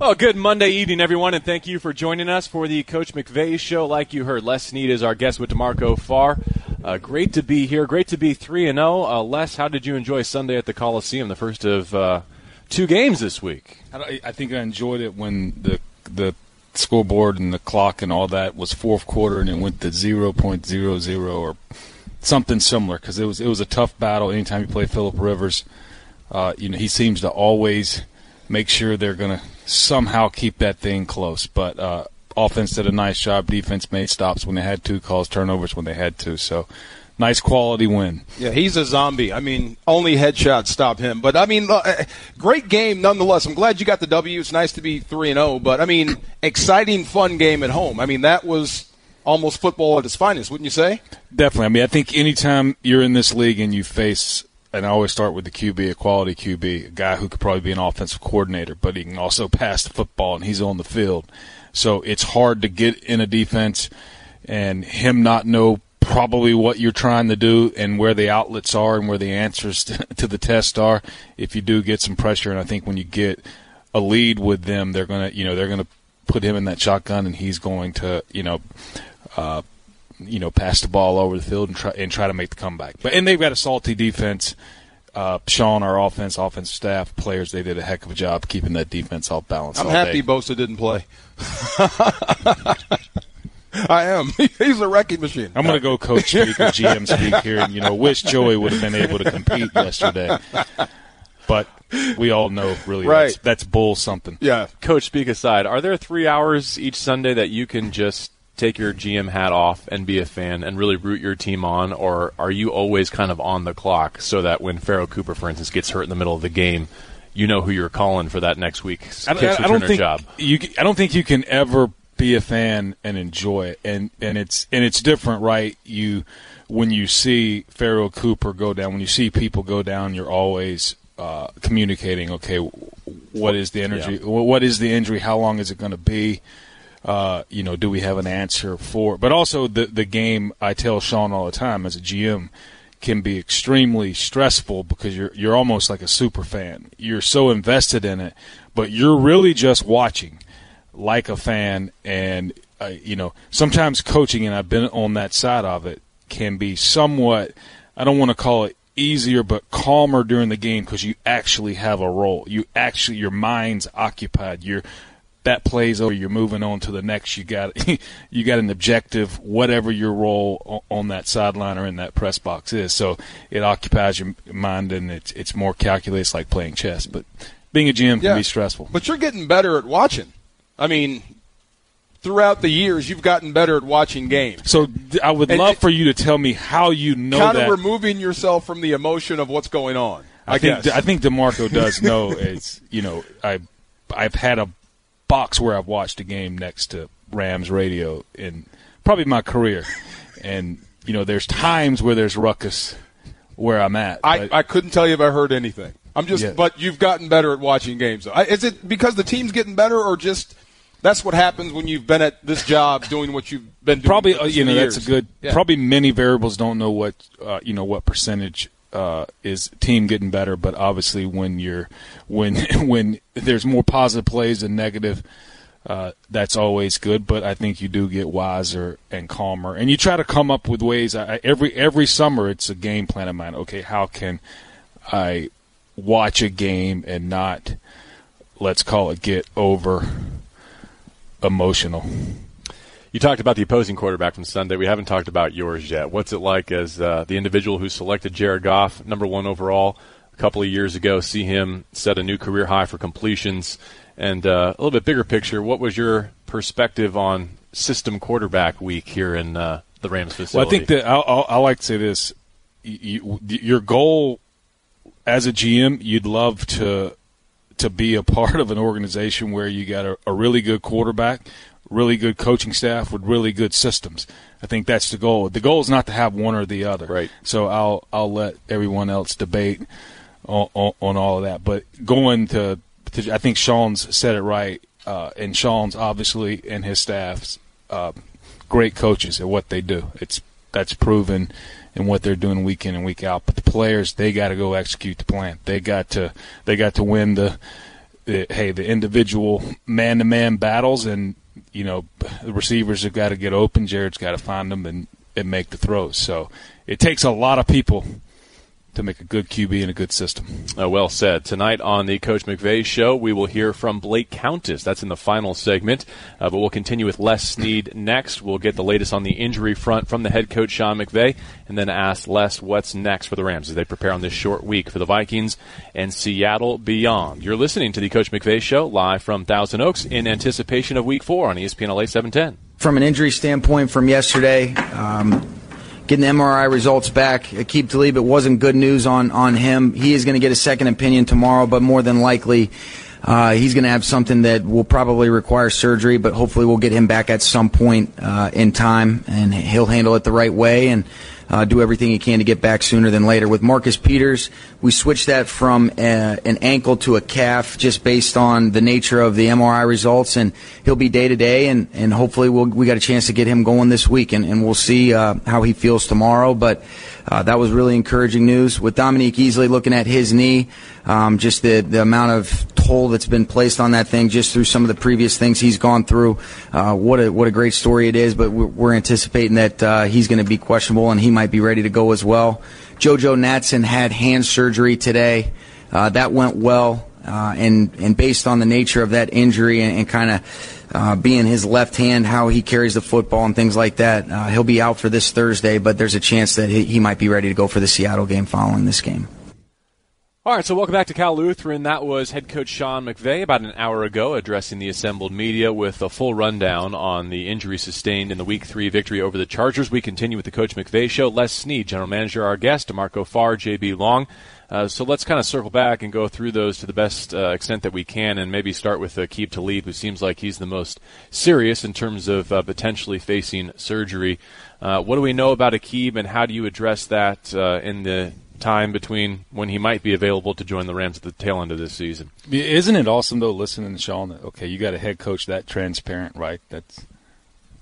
Well, good Monday evening, everyone, and thank you for joining us for the Coach McVay show. Like you heard, Les Snead is our guest with D'Marco Farr. Uh, great to be here. Great to be three and zero. Uh, Les, how did you enjoy Sunday at the Coliseum? The first of uh, two games this week. I, I think I enjoyed it when the the scoreboard and the clock and all that was fourth quarter and it went to zero point zero zero or something similar because it was it was a tough battle. Anytime you play Philip Rivers, uh, you know he seems to always make sure they're going to somehow keep that thing close. But uh, offense did a nice job. Defense made stops when they had to, calls turnovers when they had to. So nice quality win. Yeah, he's a zombie. I mean, only headshots stop him. But I mean, uh, great game nonetheless. I'm glad you got the W. It's nice to be three and zero. But I mean, exciting, fun game at home. I mean, that was almost football at its finest, wouldn't you say? Definitely. I mean, I think anytime you're in this league and you face and I always start with the QB, a quality QB, a guy who could probably be an offensive coordinator, but he can also pass the football and he's on the field. So it's hard to get in a defense and him not know probably what you're trying to do and where the outlets are and where the answers to the test are. If you do get some pressure, and I think when you get a lead with them, they're gonna, you know, they're gonna put him in that shotgun and he's going to, you know, uh, you know, pass the ball over the field and try and try to make the comeback. But and they've got a salty defense. Uh, Sean, our offense, offensive staff, players, they did a heck of a job keeping that defense off balance. I'm happy day. Bosa didn't play. I am. He's a wrecking machine. I'm going to go coach speak or GM speak here, and you know, wish Joey would have been able to compete yesterday, but we all know really right. that's, that's bull something. Yeah. Coach speak aside, are there three hours each Sunday that you can just take your GM hat off and be a fan and really root your team on, or are you always kind of on the clock so that when Pharoh Cooper, for instance, gets hurt in the middle of the game, you know who you're calling for that next week's I, I, I don't think job? you. I don't think you can ever be a fan and enjoy it, and and it's and it's different, right? You when you see Pharoh Cooper go down, when you see people go down, you're always uh, communicating. Okay, what is the energy? Yeah. What is the injury? How long is it going to be? Uh, you know, do we have an answer for? But also the the game. I tell Sean all the time as a GM can be extremely stressful because you're you're almost like a super fan. You're so invested in it, but you're really just watching like a fan and uh, you know, sometimes coaching and I've been on that side of it can be somewhat I don't want to call it easier but calmer during the game because you actually have a role. You actually your mind's occupied. You're that plays over, you're moving on to the next. You got you got an objective, whatever your role on that sideline or in that press box is. So it occupies your mind, and it's it's more calculated. It's like playing chess, but being a GM Yeah. can be stressful. But you're getting better at watching. I mean, throughout the years, you've gotten better at watching games. So I would And love it- for you to tell me how you know kind that. of removing yourself from the emotion of what's going on. I, I think guess. I think D'Marco does know. It's you know I I've had a box where I've watched a game next to Rams radio in probably my career, and you know there's times where there's ruckus where I'm at. I, I couldn't tell you if I heard anything. I'm just, Yeah. but you've gotten better at watching games. I- Is it because the team's getting better, or just that's what happens when you've been at this job doing what you've been doing? probably uh, you know many that's a good. Yeah. Probably many variables don't know what uh, you know what percentage uh, is team getting better, but obviously when you're when when there's more positive plays than negative. Uh, that's always good, but I think you do get wiser and calmer, and you try to come up with ways. I, every every summer, it's a game plan of mine. Okay, how can I watch a game and not, let's call it, get over emotional? You talked about the opposing quarterback from Sunday. We haven't talked about yours yet. What's it like as uh, the individual who selected Jared Goff, number one overall, a couple of years ago, see him set a new career high for completions? And uh, a little bit bigger picture, what was your perspective on system quarterback week here in uh, the Rams facility? Well, I think that I'll, like to say this: you, your goal as a GM, you'd love to to be a part of an organization where you got a, a really good quarterback, really good coaching staff with really good systems. I think that's the goal. The goal is not to have one or the other. Right. So I'll I'll let everyone else debate on, on, on all of that. But going to, to I think Sean's said it right, uh, and Sean's obviously and his staff's uh, great coaches at what they do. It's that's proven in what they're doing week in and week out. But the players, they got to go execute the plan. They got to they got to win the the, hey, the individual man to man battles, and you know the receivers have got to get open. Jared's got to find them and, and make the throws. So it takes a lot of people to make a good QB and a good system. Uh, well said. Tonight on the Coach McVay show, we will hear from Blake Countess. That's in the final segment, uh, but we'll continue with Les Snead next. We'll get the latest on the injury front from the head coach Sean McVay, and then ask Les what's next for the Rams as they prepare on this short week for the Vikings and Seattle beyond. You're listening to the Coach McVay show live from Thousand Oaks in anticipation of Week Four on ESPN LA 710. From an injury standpoint, from yesterday. Um, getting the MRI results back. Aqib Talib, it wasn't good news on, on him. He is going to get a second opinion tomorrow, but more than likely, uh, he's going to have something that will probably require surgery, but hopefully we'll get him back at some point uh, in time, and he'll handle it the right way. And uh, do everything he can to get back sooner than later. With Marcus Peters, we switched that from a, uh, an ankle to a calf just based on the nature of the MRI results, and he'll be day to day, and and hopefully we'll, we got a chance to get him going this week, and, and we'll see uh, how he feels tomorrow. But uh, that was really encouraging news. With Dominique Easley looking at his knee, um, just the, the amount of toll that's been placed on that thing just through some of the previous things he's gone through. Uh, what a what a great story it is. But we're, we're anticipating that uh, he's going to be questionable and he might be ready to go as well. JoJo Natson had hand surgery today. Uh, that went well. Uh, and and based on the nature of that injury and, and kind of uh, being his left hand, how he carries the football and things like that, uh, he'll be out for this Thursday. But there's a chance that he, he might be ready to go for the Seattle game following this game. All right, so welcome back to Cal Lutheran. That was head coach Sean McVay about an hour ago addressing the assembled media with a full rundown on the injury sustained in the Week 3 victory over the Chargers. We continue with the Coach McVay show. Les Snead, general manager, our guest, D'Marco Farr, JB Long. Uh, so let's kind of circle back and go through those to the best uh, extent that we can, and maybe start with uh, Aqib Talib, who seems like he's the most serious in terms of uh, potentially facing surgery. Uh, what do we know about Aqib, and how do you address that uh, in the time between when he might be available to join the Rams at the tail end of this season. Isn't it awesome though, listening to Sean? Okay, you got a head coach that transparent, right? That's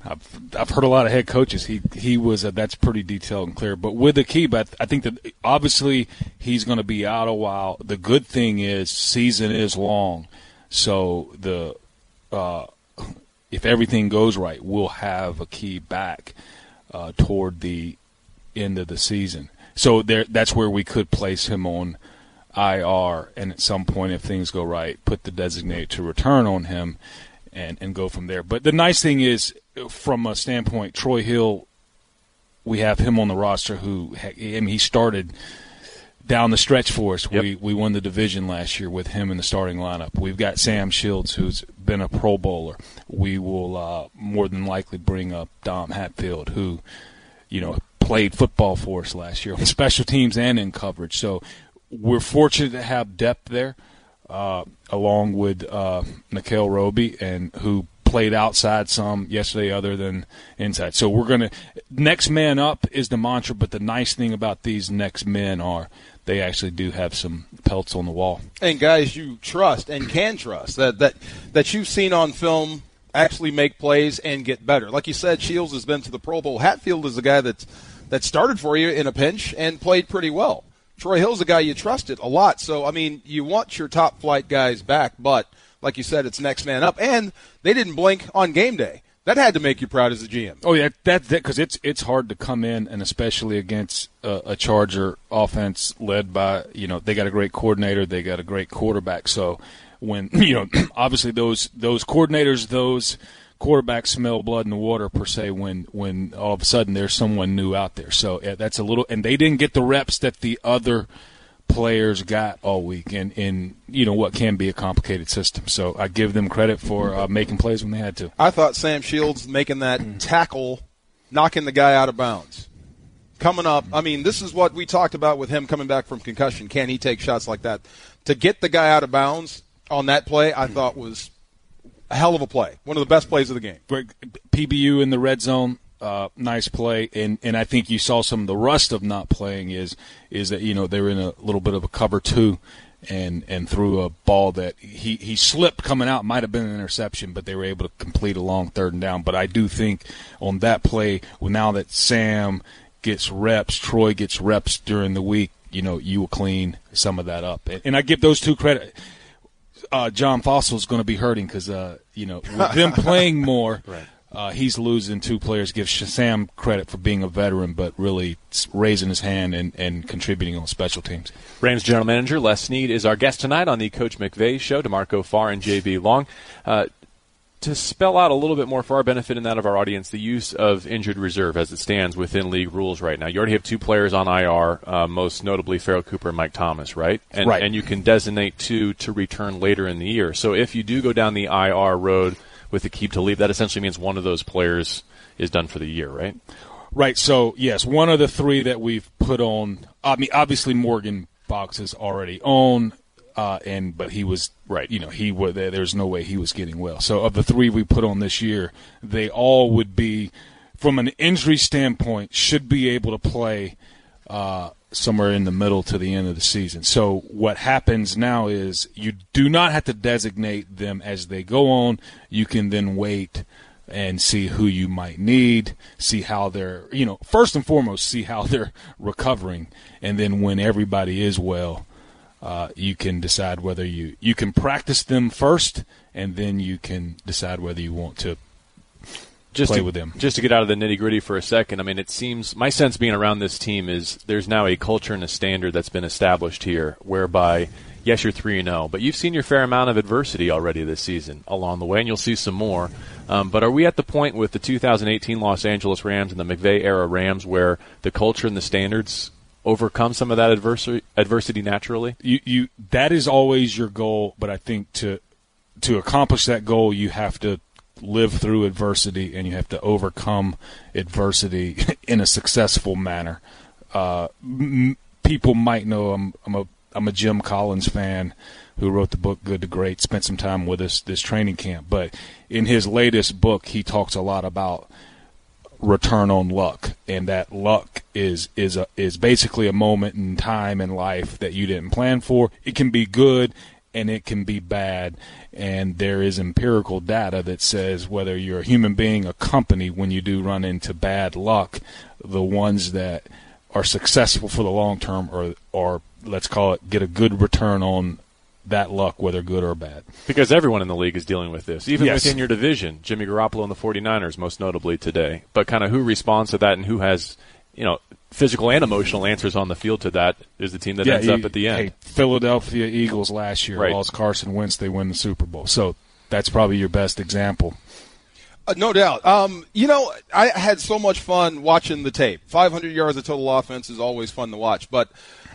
I've I've heard a lot of head coaches. He he was uh, that's pretty detailed and clear. But with Aqib, but I think that obviously he's going to be out a while. The good thing is season is long, so the uh, if everything goes right, we'll have Aqib back uh, toward the end of the season. So there, that's where we could place him on IR, and at some point, if things go right, put the designate to return on him, and and go from there. But the nice thing is, from a standpoint, Troy Hill, we have him on the roster. Who I mean, he started down the stretch for us. Yep. We we won the division last year with him in the starting lineup. We've got Sam Shields, who's been a Pro Bowler. We will uh, more than likely bring up Dom Hatfield, who, you know, played football for us last year on special teams and in coverage. So we're fortunate to have depth there, uh, along with uh, Nickell Robey, and who played outside some yesterday, other than inside. So we're gonna next man up is the mantra. But the nice thing about these next men are they actually do have some pelts on the wall and guys you trust and can trust that that that you've seen on film actually make plays and get better. Like you said, Shields has been to the Pro Bowl. Hatfield is the guy that's that started for you in a pinch and played pretty well. Troy Hill's a guy you trusted a lot. So, I mean, you want your top flight guys back, but like you said, it's next man up. And they didn't blink on game day. That had to make you proud as a GM. Oh yeah, that because it's it's hard to come in and especially against a, a, Charger offense led by you know they got a great coordinator, they got a great quarterback. So when you know obviously those those coordinators, those quarterbacks smell blood in the water per se when when all of a sudden there's someone new out there. So yeah, that's a little, and they didn't get the reps that the other players got all week in, in you know what can be a complicated system. So I give them credit for uh, making plays when they had to. I thought Sam Shields making that tackle, knocking the guy out of bounds. Coming up, I mean, this is what we talked about with him coming back from concussion. Can he take shots like that? To get the guy out of bounds on that play, I thought was a hell of a play. One of the best plays of the game. PBU in the red zone. Uh, nice play, and and I think you saw some of the rust of not playing is is that you know they're in a little bit of a cover two, and and threw a ball that he he slipped coming out might have been an interception, but they were able to complete a long third and down. But I do think on that play, well, now that Sam gets reps, Troy gets reps during the week, you know, you will clean some of that up, and, and I give those two credit uh, John Fassel is going to be hurting because uh, you know with them playing more. Right. Uh, he's losing two players. Give Sam credit for being a veteran, but really raising his hand and, and contributing on special teams. Rams general manager Les Snead is our guest tonight on the Coach McVay show. D'Marco Farr and JB Long. Uh, to spell out a little bit more for our benefit and that of our audience, the use of injured reserve as it stands within league rules right now. You already have two players on IR, uh, most notably Pharoh Cooper and Mike Thomas, right? And, right. And you can designate two to return later in the year. So if you do go down the IR road with Aqib Talib, that essentially means one of those players is done for the year, right? Right. So yes, one of the three that we've put on. I mean, obviously Morgan Fox is already on. Uh, and but he was right. You know, he was there's no way he was getting well. So of the three we put on this year, they all would be, from an injury standpoint, should be able to play uh, somewhere in the middle to the end of the season. So what happens now is you do not have to designate them as they go on. You can then wait and see who you might need, see how they're, you know, first and foremost, see how they're recovering, and then when everybody is well uh, you can decide whether you you can practice them first, and then you can decide whether you want to just play to, with them. Just to get out of the nitty gritty for a second, I mean, it seems my sense being around this team is there's now a culture and a standard that's been established here, whereby yes, you're three and zero, but you've seen your fair amount of adversity already this season along the way, and you'll see some more. Um, but are we at the point with the 2018 Los Angeles Rams and the McVay era Rams where the culture and the standards overcome some of that adversity adversity naturally? You you that is always your goal, but I think to to accomplish that goal, you have to live through adversity and you have to overcome adversity in a successful manner. Uh, m- people might know I'm I'm a I'm a Jim Collins fan who wrote the book Good to Great, spent some time with us this training camp, but in his latest book he talks a lot about return on luck and that luck is is a is basically a moment in time in life that you didn't plan for it can be good and it can be bad and there is empirical data that says whether you're a human being a company when you do run into bad luck the ones that are successful for the long term or or let's call it get a good return on that luck, whether good or bad. Because everyone in the league is dealing with this, even yes. within your division. Jimmy Garoppolo and the 49ers, most notably today. But kind of who responds to that and who has, you know, physical and emotional answers on the field to that is the team that yeah, ends you, up at the end. Hey, Philadelphia Eagles last year right. lost Carson Wentz, they win the Super Bowl. So that's probably your best example. Uh, no doubt. Um, you know, I had so much fun watching the tape. 500 yards of total offense is always fun to watch, but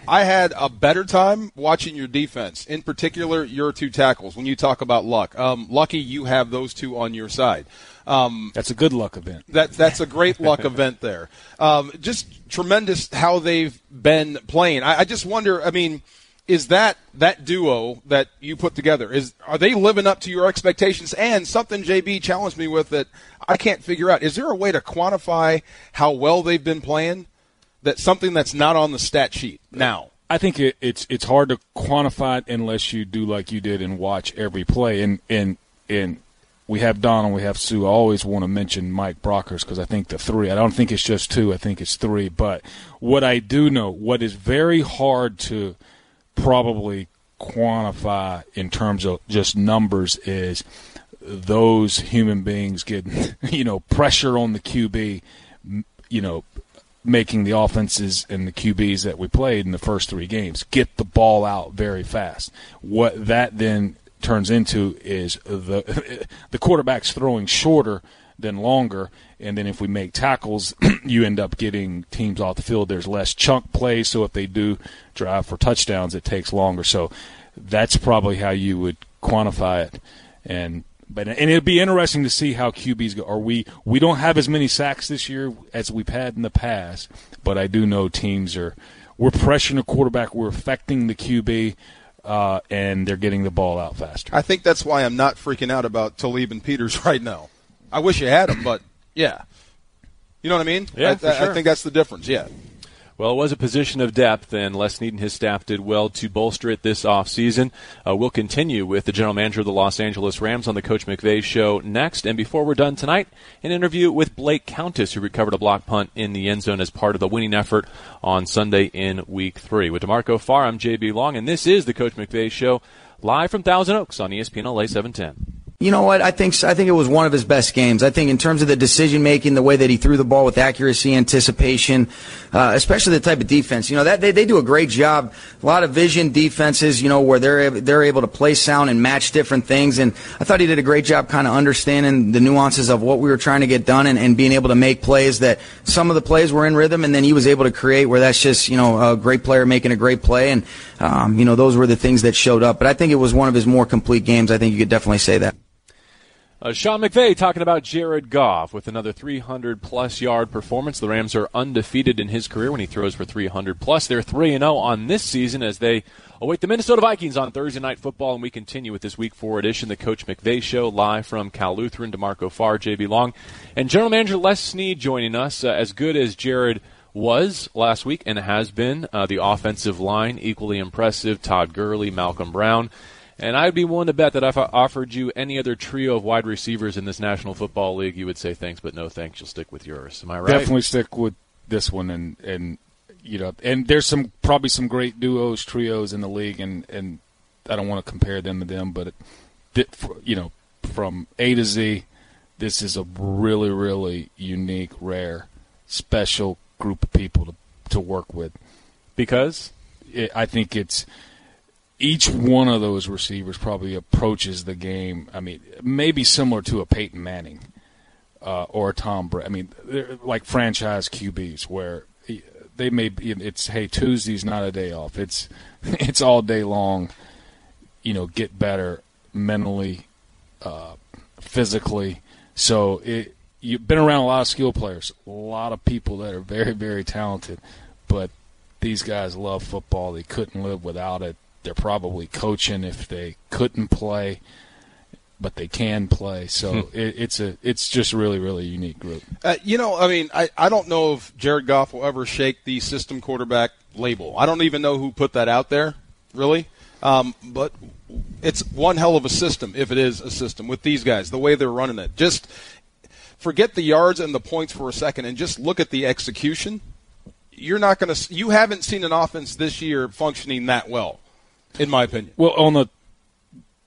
I had a better time watching your defense, in particular your two tackles. When you talk about luck, um, lucky you have those two on your side. Um, that's a good luck event. That that's a great luck event there. Um, just tremendous how they've been playing. I, I just wonder. I mean, is that that duo that you put together is are they living up to your expectations? And something JB challenged me with that I can't figure out. Is there a way to quantify how well they've been playing? That something that's not on the stat sheet now. I think it, it's it's hard to quantify it unless you do like you did and watch every play. And and and we have Don and we have Suh. I always want to mention Mike Brockers because I think the three. I don't think it's just two. I think it's three. But what I do know, what is very hard to probably quantify in terms of just numbers is those human beings getting you know pressure on the QB, you know making the offenses and the QBs that we played in the first three games get the ball out very fast. What that then turns into is the the quarterback's throwing shorter than longer, and then if we make tackles, you end up getting teams off the field. There's less chunk plays, so if they do drive for touchdowns, it takes longer. So that's probably how you would quantify it, and but and it'd be interesting to see how QBs go. Are we we don't have as many sacks this year as we've had in the past, but I do know teams are we're pressuring the quarterback, we're affecting the QB. Uh, and they're getting the ball out faster. I think that's why I'm not freaking out about Talib and Peters right now. I wish you had them, but yeah, you know what I mean. Yeah, I, sure. I think that's the difference. Yeah. Well, it was a position of depth, and Les Snead and his staff did well to bolster it this offseason. Uh, we'll continue with the general manager of the Los Angeles Rams on the Coach McVay show next. And before we're done tonight, an interview with Blake Countess, who recovered a block punt in the end zone as part of the winning effort on Sunday in Week 3. With D'Marco Farr, I'm JB Long, and this is the Coach McVay show live from Thousand Oaks on ESPN LA 710. You know what? I think I think it was one of his best games. I think in terms of the decision making, the way that he threw the ball with accuracy, anticipation, uh, especially the type of defense. You know that they, they do a great job. A lot of vision defenses. You know where they're they're able to play sound and match different things. And I thought he did a great job, kind of understanding the nuances of what we were trying to get done and, and being able to make plays that some of the plays were in rhythm, and then he was able to create where that's just you know a great player making a great play, and um, you know those were the things that showed up. But I think it was one of his more complete games. I think you could definitely say that. Uh, Sean McVay talking about Jared Goff with another 300 plus yard performance. The Rams are undefeated in his career when he throws for 300 plus. They're 3 0 on this season as they await the Minnesota Vikings on Thursday Night Football. And we continue with this Week 4 edition, the Coach McVay Show, live from Cal Lutheran. D'Marco Farr, JB Long, and General Manager Les Snead joining us. Uh, as good as Jared was last week and has been, uh, the offensive line equally impressive. Todd Gurley, Malcolm Brown. And I'd be willing to bet that if I offered you any other trio of wide receivers in this National Football League, you would say thanks, but no thanks. You'll stick with yours. Am I right? Definitely stick with this one, and and you know, and there's some probably some great duos, trios in the league, and and I don't want to compare them to them, but it, you know, from A to Z, this is a really really unique, rare, special group of people to to work with because it, I think it's each one of those receivers probably approaches the game. I mean, maybe similar to a Peyton Manning uh, or a Tom Brady. I mean, they're like franchise QBs where they may be. It's hey Tuesday's not a day off. It's it's all day long. You know, get better mentally, uh, physically. So it you've been around a lot of skill players, a lot of people that are very very talented, but these guys love football. They couldn't live without it they're probably coaching if they couldn't play, but they can play. So hmm. it, it's a it's just really really unique group. Uh, you know, I mean, I I don't know if Jared Goff will ever shake the system quarterback label. I don't even know who put that out there, really. Um, but it's one hell of a system if it is a system with these guys, the way they're running it. Just forget the yards and the points for a second and just look at the execution. You're not going to. You haven't seen an offense this year functioning that well in my opinion. Well, on the,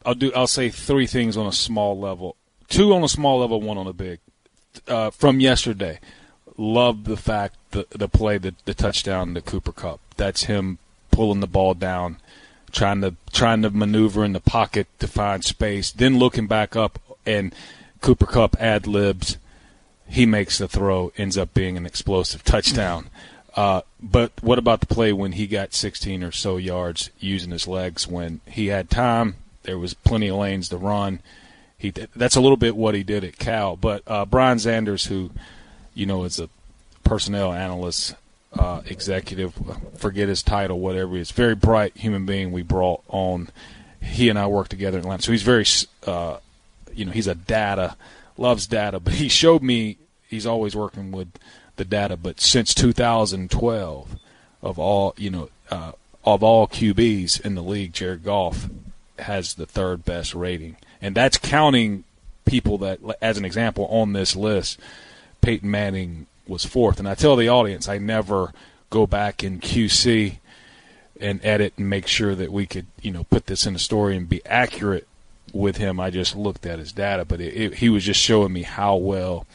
I'll do. I'll say three things on a small level. Two on a small level, one on a big. Uh, from yesterday, love the fact the the play the the touchdown the Cooper Kupp. That's him pulling the ball down, trying to trying to maneuver in the pocket to find space, then looking back up and Cooper Kupp ad libs. He makes the throw, ends up being an explosive touchdown. Uh, but what about the play when he got 16 or so yards using his legs when he had time? There was plenty of lanes to run. He that's a little bit what he did at Cal. But uh, Brian Xanders, who you know is a personnel analyst, uh, executive, forget his title, whatever he is, very bright human being. We brought on. He and I work together in Atlanta, so he's very, uh, you know, he's a data, loves data. But he showed me he's always working with the data, but since 2012, of all you know, uh, of all QBs in the league, Jared Goff has the third best rating, and that's counting people that, as an example, on this list, Peyton Manning was fourth. And I tell the audience, I never go back in QC and edit and make sure that we could, you know, put this in a story and be accurate with him. I just looked at his data, but it, it, he was just showing me how well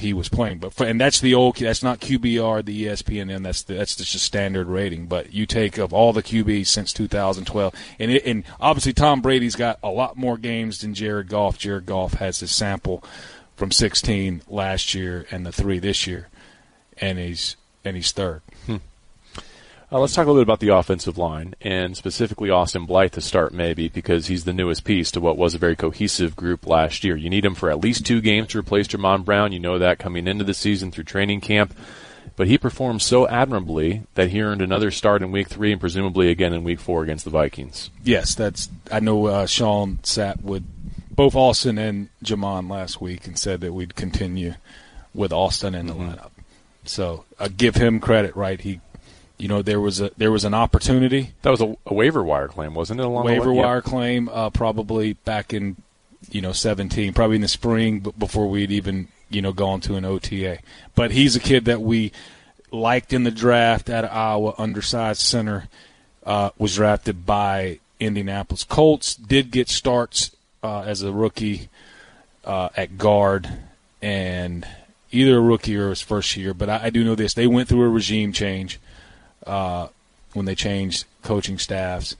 he was playing. But for, and that's the old that's not QBR, the ESPN. That's the, that's just a standard rating. But you take of all the QBs since 2012, and it, and obviously Tom Brady's got a lot more games than Jared Goff. Jared Goff has his sample from 16 last year and the three this year, and he's and he's third. Hmm. Uh, let's talk a little bit about the offensive line, and specifically Austin Blythe to start, maybe, because he's the newest piece to what was a very cohesive group last year. You need him for at least two games to replace Jamon Brown. You know that coming into the season through training camp. But he performed so admirably that he earned another start in week three and presumably again in week four against the Vikings. Yes, that's. I know uh, Sean sat with both Austin and Jamon last week and said that we'd continue with Austin in the mm-hmm. lineup. So uh, give him credit, right? He you know there was a there was an opportunity. That was a, a waiver wire claim, wasn't it? Along waiver wire yep. claim, uh, probably back in you know 17, probably in the spring, before we'd even you know gone to an OTA. But he's a kid that we liked in the draft out of Iowa, undersized center, uh, was drafted by Indianapolis Colts. Did get starts uh, as a rookie uh, at guard, and either a rookie or his first year. But I, I do know this: they went through a regime change uh, when they changed coaching staffs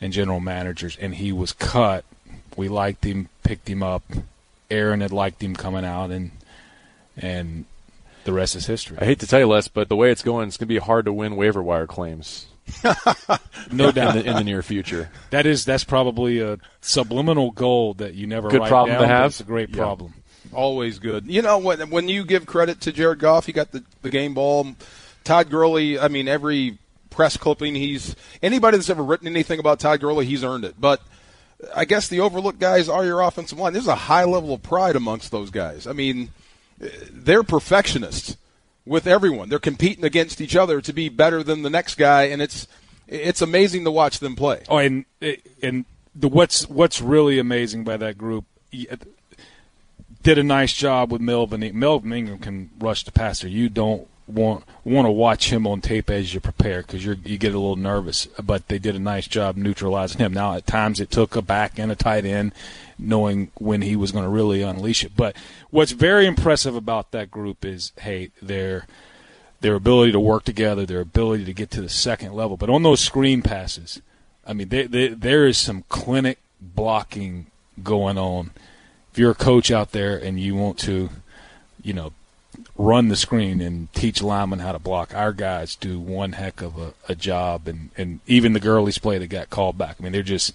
and general managers, and he was cut. We liked him, picked him up. Aaron had liked him coming out, and and the rest is history. I hate to tell you, Les, but the way it's going, it's going to be hard to win waiver wire claims. no doubt in the, in the, near future. That is that's probably a subliminal goal that you never good write problem down, to have. It's a great yeah. problem. Always good. You know when when you give credit to Jared Goff, he got the the game ball. Todd Gurley, I mean every press clipping he's anybody that's ever written anything about Todd Gurley, he's earned it. But I guess the overlooked guys are your offensive line. There's a high level of pride amongst those guys. I mean, they're perfectionists with everyone. They're competing against each other to be better than the next guy, and it's it's amazing to watch them play. Oh, and and the what's what's really amazing by that group did a nice job with Melvin. Melvin Ingram can rush the passer. You don't want want to watch him on tape as you prepare because you you get a little nervous. But they did a nice job neutralizing him. Now at times it took a back and a tight end knowing when he was going to really unleash it. But what's very impressive about that group is hey their their ability to work together, their ability to get to the second level. But on those screen passes, I mean they, they, there is some clinic blocking going on. If you're a coach out there and you want to, you know, run the screen and teach linemen how to block. Our guys do one heck of a, a job, and, and even the Gurley's play that got called back. I mean, they're just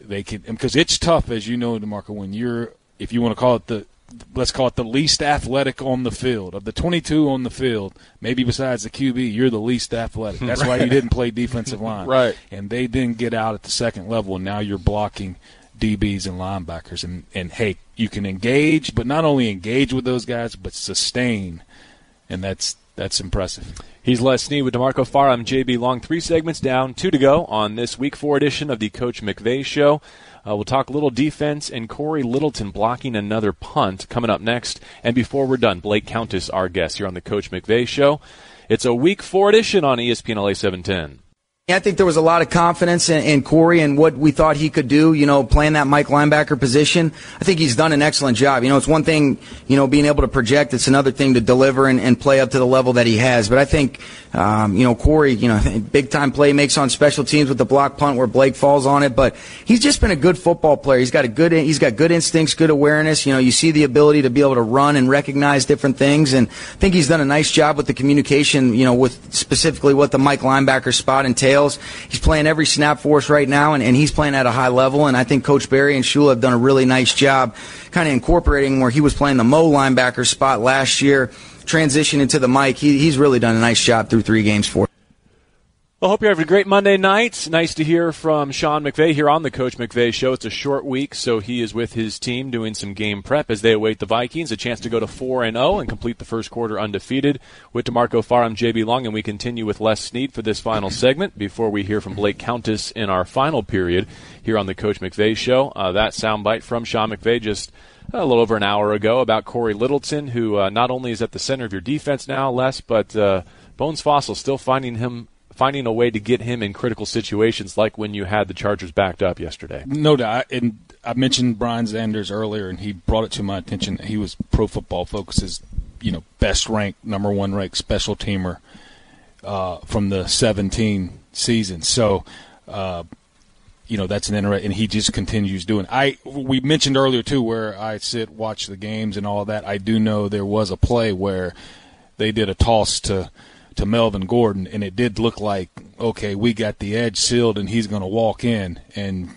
they can because it's tough, as you know, D'Marco. When you're if you want to call it the let's call it the least athletic on the field of the 22 on the field, maybe besides the QB, you're the least athletic. That's right. why you didn't play defensive line, right? And they didn't get out at the second level, and now you're blocking DBs and linebackers. And, and hey, you can engage, but not only engage with those guys, but sustain. And that's that's impressive. He's Les Snead with D'Marco Farr. I'm JB Long. Three segments down, two to go on this week four edition of the Coach McVay Show. Uh, we'll talk a little defense and Cory Littleton blocking another punt coming up next. And before we're done, Blake Countess, our guest here on the Coach McVay Show. It's a week four edition on ESPN LA 710. I think there was a lot of confidence in, in, Cory and what we thought he could do, you know, playing that Mike linebacker position. I think he's done an excellent job. You know, it's one thing, you know, being able to project. It's another thing to deliver and, and play up to the level that he has. But I think, um, you know, Cory, you know, big time play makes on special teams with the block punt where Blake falls on it. But he's just been a good football player. He's got a good, he's got good instincts, good awareness. You know, you see the ability to be able to run and recognize different things. And I think he's done a nice job with the communication, you know, with specifically what the Mike linebacker spot entails. He's playing every snap for us right now, and, and he's playing at a high level. And I think Coach Barry and Shula have done a really nice job kind of incorporating where he was playing the Mo linebacker spot last year, transition into the Mike. He, he's really done a nice job through three games for well, hope you're having a great Monday night. Nice to hear from Sean McVay here on the Coach McVay Show. It's a short week, so he is with his team doing some game prep as they await the Vikings. A chance to go to 4 and 0 and complete the first quarter undefeated. With D'Marco Farr, I'm JB Long, and we continue with Les Snead for this final segment before we hear from Blake Countess in our final period here on the Coach McVay Show. Uh, that soundbite from Sean McVay just a little over an hour ago about Cory Littleton, who uh, not only is at the center of your defense now, Les, but uh, Bones Fassel still finding him finding a way to get him in critical situations like when you had the Chargers backed up yesterday. No doubt. And I mentioned Brian Xanders earlier, and he brought it to my attention. He was Pro Football Focus's, you know, best ranked, number one ranked special teamer uh, from the 17 season. So, uh, you know, that's an interesting, and he just continues doing. I we mentioned earlier too, where I sit, watch the games, and all that. I do know there was a play where they did a toss to to Melvin Gordon, and it did look like okay, we got the edge sealed, and he's going to walk in, and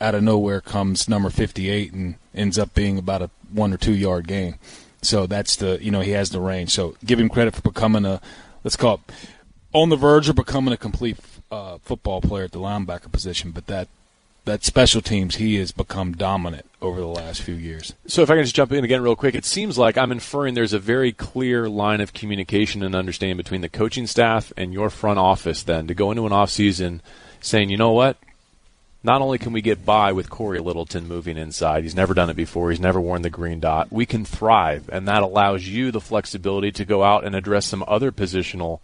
out of nowhere comes number 58 and ends up being about a one or two yard gain. So that's the you know he has the range. So give him credit for becoming a let's call it on the verge of becoming a complete uh, football player at the linebacker position. But that that special teams he has become dominant over the last few years. So if I can just jump in again real quick, it seems like I'm inferring there's a very clear line of communication and understanding between the coaching staff and your front office then to go into an off season saying, you know what? Not only can we get by with Cory Littleton moving inside, he's never done it before, he's never worn the green dot. We can thrive, and that allows you the flexibility to go out and address some other positional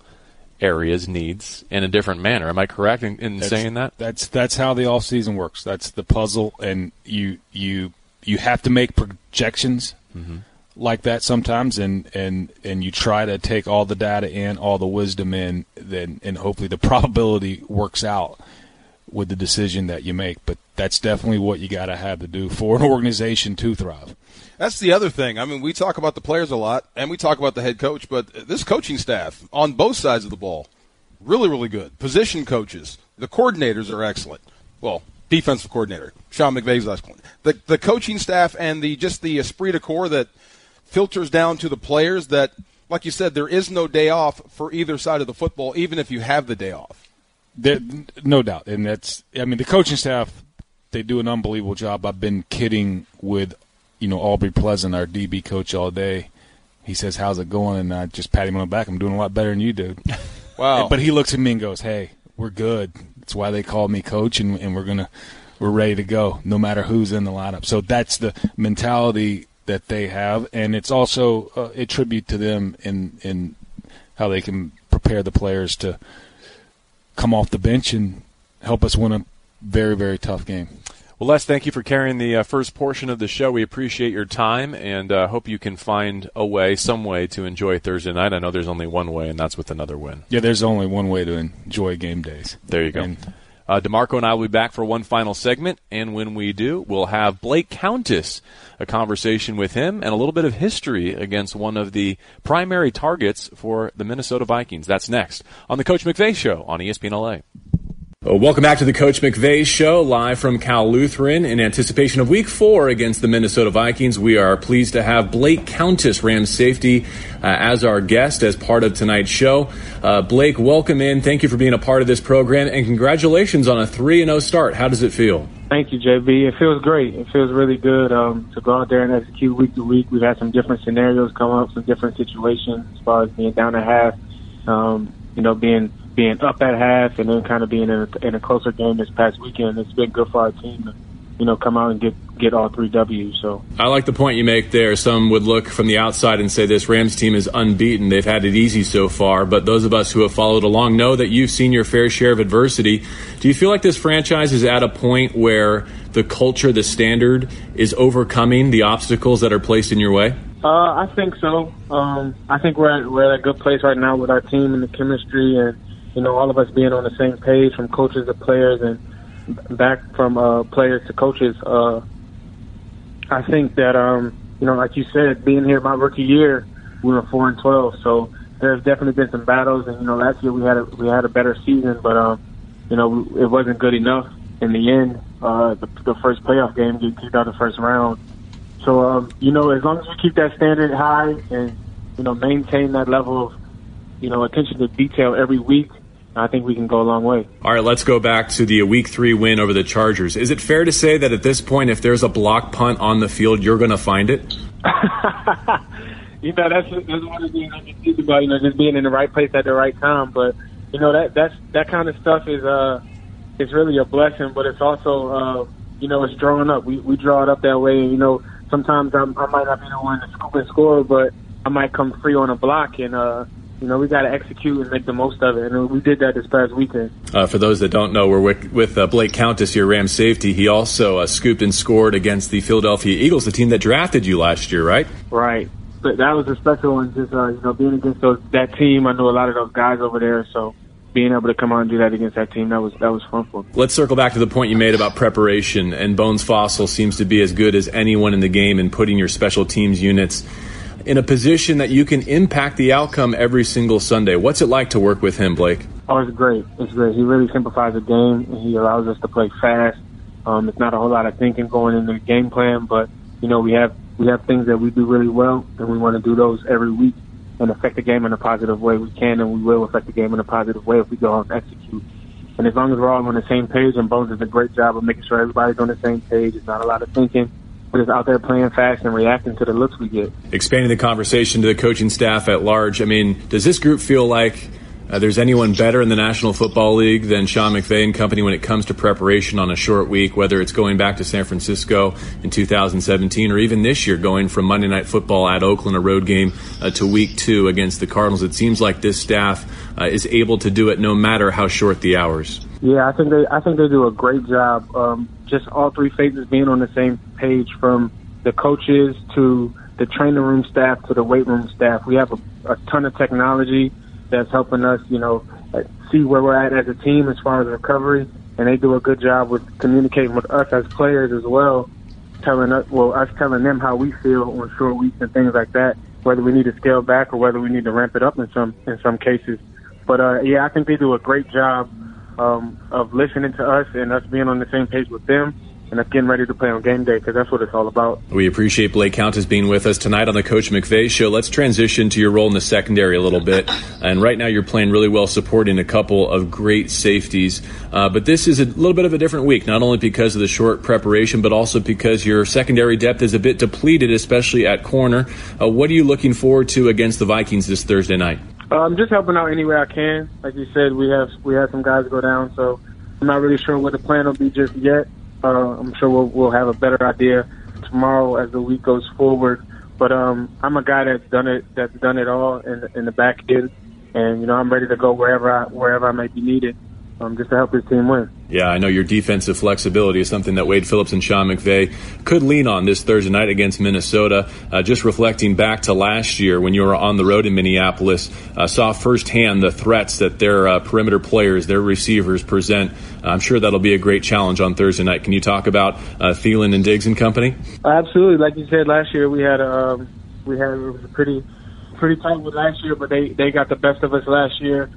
areas, needs in a different manner. Am I correct in, in saying that? That's that's how the off season works. That's the puzzle, and you you you have to make projections mm-hmm. like that sometimes, and and and you try to take all the data in, all the wisdom in, then and hopefully the probability works out with the decision that you make. But that's definitely what you got to have to do for an organization to thrive. That's the other thing. I mean, we talk about the players a lot, and we talk about the head coach, but this coaching staff on both sides of the ball, really, really good. Position coaches, the coordinators are excellent. Well, defensive coordinator Sean McVay's excellent. The the coaching staff and the just the esprit de corps that filters down to the players. That, like you said, there is no day off for either side of the football, even if you have the day off. There, no doubt, and that's. I mean, the coaching staff they do an unbelievable job. I've been kidding with you know, Aubrey Pleasant, our DB coach, all day. He says, "How's it going?" And I just pat him on the back. I'm doing a lot better than you do. Wow! but he looks at me and goes, "Hey, we're good. That's why they called me coach, and, and we're gonna we're ready to go, no matter who's in the lineup." So that's the mentality that they have, and it's also uh, a tribute to them in in how they can prepare the players to come off the bench and help us win a very very tough game. Well, Les, thank you for carrying the uh, first portion of the show. We appreciate your time and uh, hope you can find a way, some way, to enjoy Thursday night. I know there's only one way, and that's with another win. Yeah, there's only one way to enjoy game days. There you go. And, uh, D'Marco and I will be back for one final segment, and when we do, we'll have Blake Countess, a conversation with him, and a little bit of history against one of the primary targets for the Minnesota Vikings. That's next on the Coach McVay Show on ESPN LA. Welcome back to the Coach McVay Show, live from Cal Lutheran. In anticipation of Week Four against the Minnesota Vikings, we are pleased to have Blake Countess, Rams safety, uh, as our guest as part of tonight's show. Uh, Blake, welcome in. Thank you for being a part of this program, and congratulations on a three and zero oh start. How does it feel? Thank you, JB. It feels great. It feels really good um, to go out there and execute week to week. We've had some different scenarios come up, some different situations as far as being down a half. Um, you know, being being up at half and then kind of being in a, in a closer game this past weekend. It's been good for our team you know, come out and get get all three W's. So I like the point you make there. Some would look from the outside and say this Rams team is unbeaten. They've had it easy so far, but those of us who have followed along know that you've seen your fair share of adversity. Do you feel like this franchise is at a point where the culture, the standard, is overcoming the obstacles that are placed in your way? Uh, I think so. Um, I think we're at, we're at a good place right now with our team and the chemistry and you know, all of us being on the same page from coaches to players and back from uh, players to coaches. Uh, I think that, um, you know, like you said, being here my rookie year, we were four and twelve. So there's definitely been some battles, and you know, last year we had a we had a better season, but um, you know, it wasn't good enough in the end. Uh, the, the first playoff game, getting kicked out the first round. So um, you know, as long as we keep that standard high and you know maintain that level of you know attention to detail every week, I think we can go a long way. All right, let's go back to the week three win over the Chargers. Is it fair to say that at this point, if there's a block punt on the field, you're going to find it? you know, that's that's one of the things I can think about. You know, just being in the right place at the right time. But you know, that that's that kind of stuff is uh, it's really a blessing, but it's also uh, you know, it's drawing up. We we draw it up that way. And, you know, sometimes I'm, I might not be the one to scoop and score, but I might come free on a block and. uh you know, we got to execute and make the most of it. And we did that this past weekend. Uh, for those that don't know, we're with, with uh, Blake Countess, your Ram safety. He also uh, scooped and scored against the Philadelphia Eagles, the team that drafted you last year, right? Right. But that was a special one. Just uh, you know, being against those that team. I know a lot of those guys over there, so being able to come out and do that against that team, that was that was fun for me. Let's circle back to the point you made about preparation. And Bones Fassel seems to be as good as anyone in the game in putting your special teams units in a position that you can impact the outcome every single Sunday. What's it like to work with him, Blake? Oh, it's great. It's great. He really simplifies the game, he allows us to play fast. Um, it's not a whole lot of thinking going into the game plan, but you know we have we have things that we do really well, and we want to do those every week and affect the game in a positive way. We can, and we will affect the game in a positive way if we go out and execute. And as long as we're all on the same page, and Bones does a great job of making sure everybody's on the same page, it's not a lot of thinking is out there playing fast and reacting to the looks we get. Expanding the conversation to the coaching staff at large, I mean, does this group feel like uh, there's anyone better in the National Football League than Sean McVay and company when it comes to preparation on a short week, whether it's going back to San Francisco in 2017 or even this year going from Monday Night Football at Oakland, a road game, uh, to week two against the Cardinals. It seems like this staff uh, is able to do it no matter how short the hours. Yeah, I think they I think they do a great job. Um, just all three phases being on the same page from the coaches to the training room staff to the weight room staff. We have a, a ton of technology that's helping us, you know, see where we're at as a team as far as recovery. And they do a good job with communicating with us as players as well, telling us, well, us telling them how we feel on short weeks and things like that, whether we need to scale back or whether we need to ramp it up in some in some cases. But uh, yeah, I think they do a great job um, of listening to us and us being on the same page with them and us getting ready to play on game day because that's what it's all about. We appreciate Blake Countess being with us tonight on the Coach McVay Show. Let's transition to your role in the secondary a little bit. And right now, you're playing really well, supporting a couple of great safeties. Uh, but this is a little bit of a different week, not only because of the short preparation, but also because your secondary depth is a bit depleted, especially at corner. Uh, what are you looking forward to against the Vikings this Thursday night? I'm um, just helping out any way I can. Like you said, we have we have some guys go down, so I'm not really sure what the plan will be just yet. Uh, I'm sure we'll, we'll have a better idea tomorrow as the week goes forward. But um, I'm a guy that's done it that's done it all in in the back end, and you know I'm ready to go wherever I wherever I may be needed um, just to help his team win. Yeah, I know your defensive flexibility is something that Wade Phillips and Sean McVay could lean on this Thursday night against Minnesota. Uh, just reflecting back to last year when you were on the road in Minneapolis, uh, saw firsthand the threats that their uh, perimeter players, their receivers present. I'm sure that'll be a great challenge on Thursday night. Can you talk about uh, Thielen and Diggs and company? Absolutely. Like you said, last year we had um, we had it was a pretty pretty tight with last year, but they they got the best of us last year.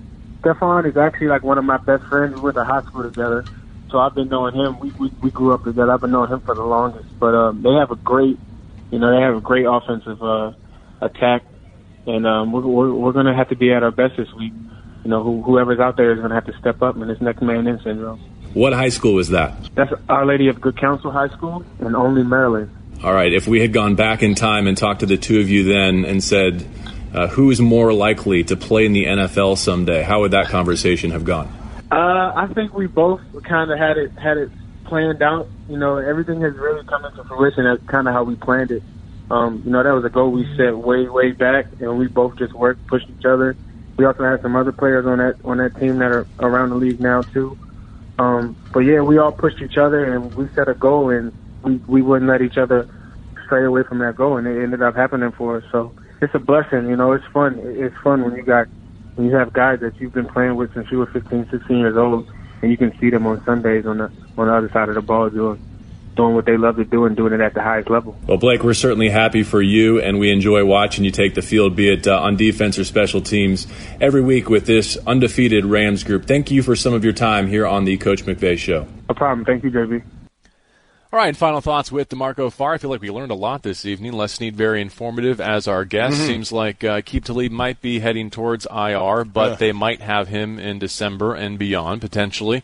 Stefon is actually like one of my best friends. We went to high school together, so I've been knowing him. We we, we grew up together. I've been knowing him for the longest. But um, they have a great, you know, they have a great offensive uh, attack, and um, we're we're, we're going to have to be at our best this week. You know, who, whoever's out there is going to have to step up in this next man in syndrome. What high school was that? That's Our Lady of Good Counsel High School in Olney, Maryland. All right. If we had gone back in time and talked to the two of you then and said, uh, who is more likely to play in the NFL someday? How would that conversation have gone? Uh, I think we both kind of had it had it planned out. You know, everything has really come into fruition. That's kind of how we planned it. Um, you know, that was a goal we set way way back, and we both just worked, pushed each other. We also had some other players on that on that team that are around the league now too. Um, but yeah, we all pushed each other, and we set a goal, and we we wouldn't let each other stray away from that goal, and it ended up happening for us. So it's a blessing. You know, it's fun. It's fun when you got when you have guys that you've been playing with since you were 15, 16 years old, and you can see them on Sundays on the on the other side of the ball doing doing what they love to do and doing it at the highest level. Well, Blake, we're certainly happy for you, and we enjoy watching you take the field, be it uh, on defense or special teams, every week with this undefeated Rams group. Thank you for some of your time here on the Coach McVay Show. No problem. Thank you, JB. All right, final thoughts with D'Marco Farr. I feel like we learned a lot this evening. Les Snead, very informative as our guest. Mm-hmm. Seems like uh, Aqib Talib might be heading towards IR, but yeah. they might have him in December and beyond, potentially.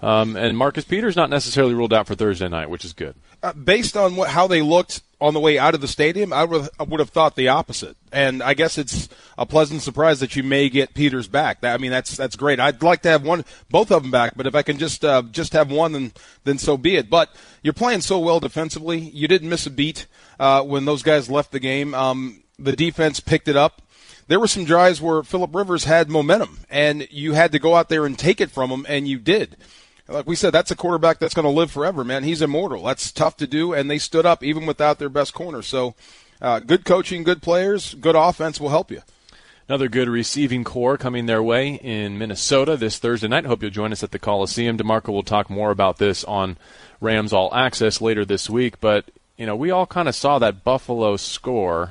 Um, and Marcus Peters not necessarily ruled out for Thursday night, which is good. Uh, based on what, how they looked on the way out of the stadium, I would, I would have thought the opposite. And I guess it's a pleasant surprise that you may get Peters back. I mean, that's that's great. I'd like to have one, both of them back, but if I can just uh, just have one, then then so be it. But you're playing so well defensively. You didn't miss a beat uh, when those guys left the game. Um, the defense picked it up there were some drives where Philip Rivers had momentum, and you had to go out there and take it from him, and you did like we said, that's a quarterback that's going to live forever, man. He's immortal. That's tough to do, and they stood up even without their best corner. So, uh, good coaching, good players, good offense will help you. Another good receiving corps coming their way in Minnesota this Thursday night. Hope you'll join us at the Coliseum. D'Marco will talk more about this on Rams All Access later this week. But, you know, we all kind of saw that Buffalo score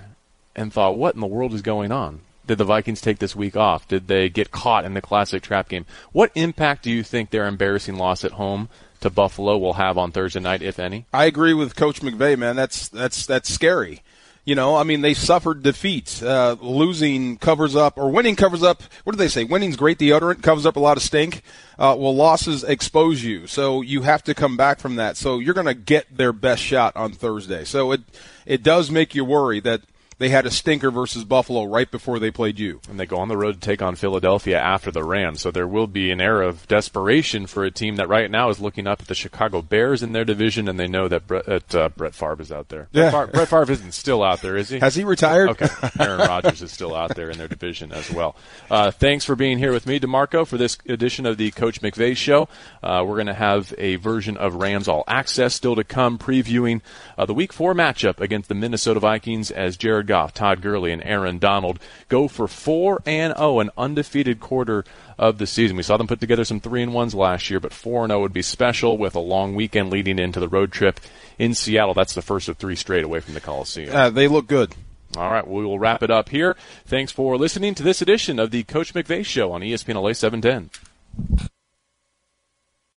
and thought, what in the world is going on? Did the Vikings take this week off? Did they get caught in the classic trap game? What impact do you think their embarrassing loss at home to Buffalo will have on Thursday night, if any? I agree with Coach McVay, man. That's that's that's scary. You know, I mean, they suffered defeats. Uh, losing covers up, or winning covers up. What do they say? Winning's great deodorant, covers up a lot of stink. Uh, well, losses expose you, so you have to come back from that. So you're going to get their best shot on Thursday. So it it does make you worry that they had a stinker versus Buffalo right before they played you. And they go on the road to take on Philadelphia after the Rams. So there will be an era of desperation for a team that right now is looking up at the Chicago Bears in their division, and they know that Brett, that, uh, Brett Favre is out there. Yeah. Brett, Favre, Brett Favre isn't still out there, is he? Has he retired? Okay. Aaron Rodgers is still out there in their division as well. Uh, thanks for being here with me, D'Marco, for this edition of the Coach McVay Show. Uh, we're going to have a version of Rams All Access still to come, previewing uh, the Week 4 matchup against the Minnesota Vikings as Jared Goff, Todd Gurley, and Aaron Donald go for 4 and 0, an undefeated quarter of the season. We saw them put together some 3 and 1s last year, but 4 and 0 would be special with a long weekend leading into the road trip in Seattle. That's the first of 3 straight away from the Coliseum. Uh, they look good. All right, we will wrap it up here. Thanks for listening to this edition of the Coach McVay Show on ESPN LA 710.